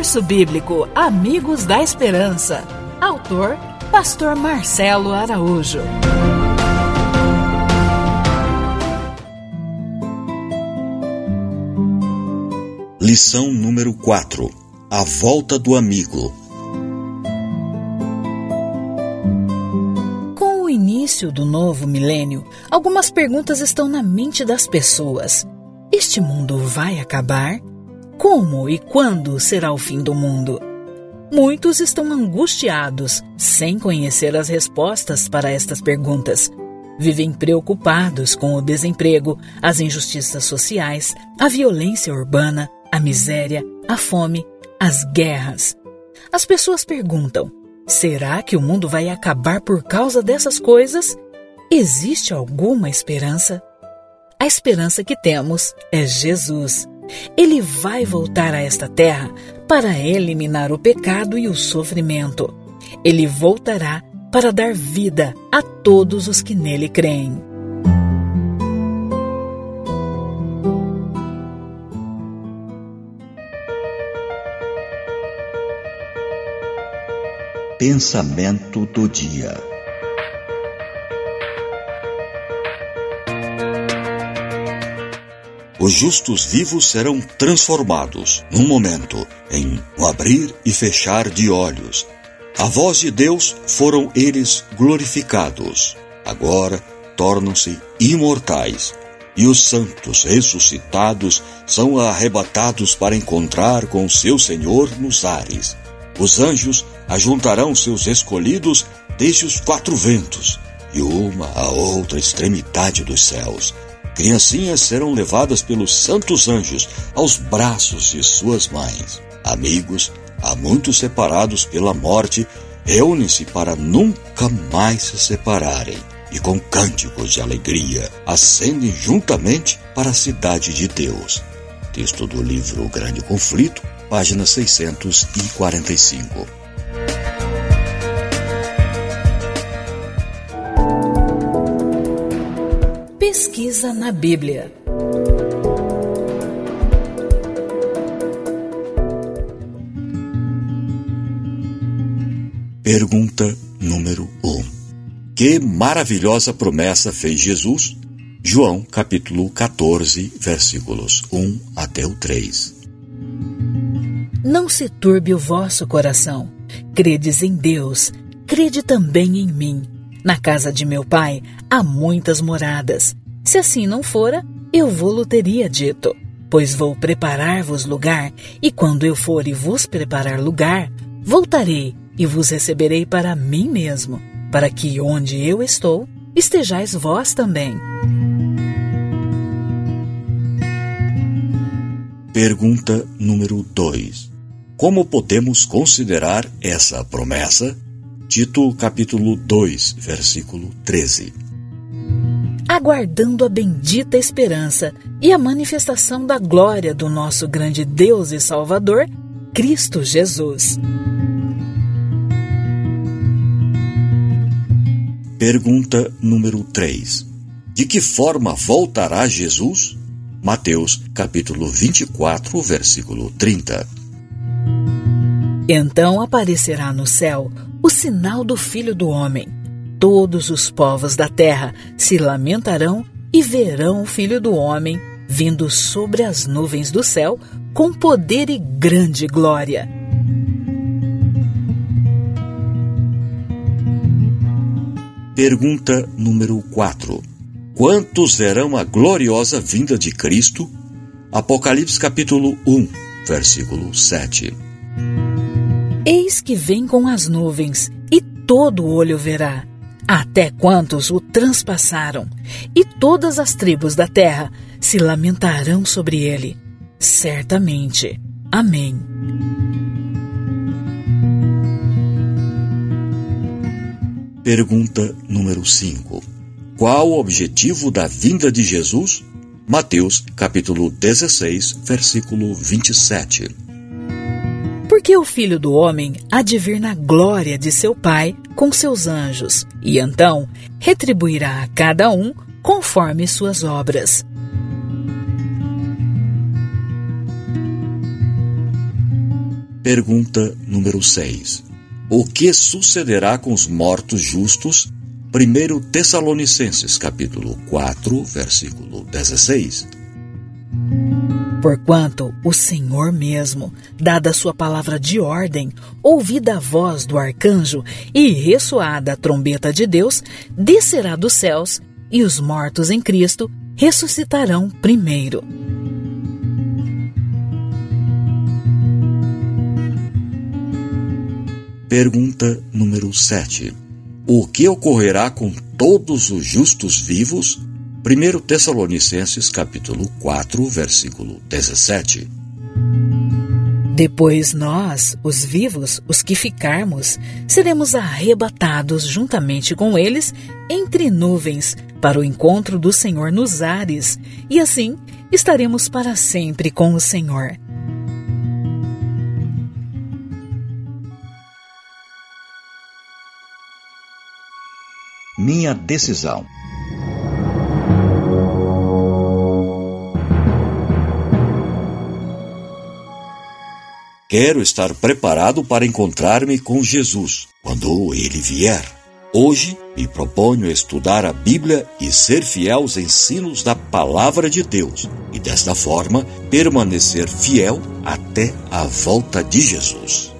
Curso Bíblico Amigos da Esperança. Autor Pastor Marcelo Araújo. Lição número 4 A Volta do Amigo. Com o início do novo milênio, algumas perguntas estão na mente das pessoas. Este mundo vai acabar? Como e quando será o fim do mundo? Muitos estão angustiados, sem conhecer as respostas para estas perguntas. Vivem preocupados com o desemprego, as injustiças sociais, a violência urbana, a miséria, a fome, as guerras. As pessoas perguntam: será que o mundo vai acabar por causa dessas coisas? Existe alguma esperança? A esperança que temos é Jesus. Ele vai voltar a esta terra para eliminar o pecado e o sofrimento. Ele voltará para dar vida a todos os que nele creem. Pensamento do dia. Os justos vivos serão transformados, num momento, em um abrir e fechar de olhos. A voz de Deus foram eles glorificados. Agora tornam-se imortais. E os santos ressuscitados são arrebatados para encontrar com seu Senhor nos ares. Os anjos ajuntarão seus escolhidos desde os quatro ventos e uma a outra extremidade dos céus Criancinhas serão levadas pelos santos anjos aos braços de suas mães. Amigos, há muitos separados pela morte, reúnem-se para nunca mais se separarem e com cânticos de alegria ascendem juntamente para a cidade de Deus. Texto do livro O Grande Conflito, página 645. Pesquisa na Bíblia. Pergunta número 1. Um. Que maravilhosa promessa fez Jesus? João capítulo 14, versículos 1 até o 3. Não se turbe o vosso coração. Credes em Deus, crede também em mim. Na casa de meu pai há muitas moradas. Se assim não fora, eu vou-lo teria dito. Pois vou preparar-vos lugar, e quando eu for e vos preparar lugar, voltarei e vos receberei para mim mesmo, para que onde eu estou, estejais vós também. Pergunta número 2. Como podemos considerar essa promessa? Tito capítulo 2, versículo 13 aguardando a bendita esperança e a manifestação da glória do nosso grande Deus e Salvador, Cristo Jesus. Pergunta número 3. De que forma voltará Jesus? Mateus, capítulo 24, versículo 30. Então aparecerá no céu o sinal do Filho do Homem todos os povos da terra se lamentarão e verão o Filho do Homem vindo sobre as nuvens do céu com poder e grande glória. Pergunta número 4. Quantos verão a gloriosa vinda de Cristo? Apocalipse capítulo 1, versículo 7. Eis que vem com as nuvens, e todo olho verá, até quantos o transpassaram, e todas as tribos da terra se lamentarão sobre ele. Certamente. Amém. Pergunta número 5. Qual o objetivo da vinda de Jesus? Mateus, capítulo 16, versículo 27. Porque o filho do homem há de vir na glória de seu Pai com seus anjos, e então retribuirá a cada um conforme suas obras. Pergunta número 6. O que sucederá com os mortos justos? 1 Tessalonicenses capítulo 4, versículo 16. Porquanto o Senhor mesmo, dada a sua palavra de ordem, ouvida a voz do arcanjo e ressoada a trombeta de Deus, descerá dos céus, e os mortos em Cristo ressuscitarão primeiro. Pergunta número 7. O que ocorrerá com todos os justos vivos? 1 Tessalonicenses capítulo 4, versículo 17. Depois nós, os vivos, os que ficarmos, seremos arrebatados juntamente com eles entre nuvens para o encontro do Senhor nos ares, e assim estaremos para sempre com o Senhor. minha decisão. Quero estar preparado para encontrar-me com Jesus quando ele vier. Hoje me proponho estudar a Bíblia e ser fiel aos ensinos da Palavra de Deus e, desta forma, permanecer fiel até a volta de Jesus.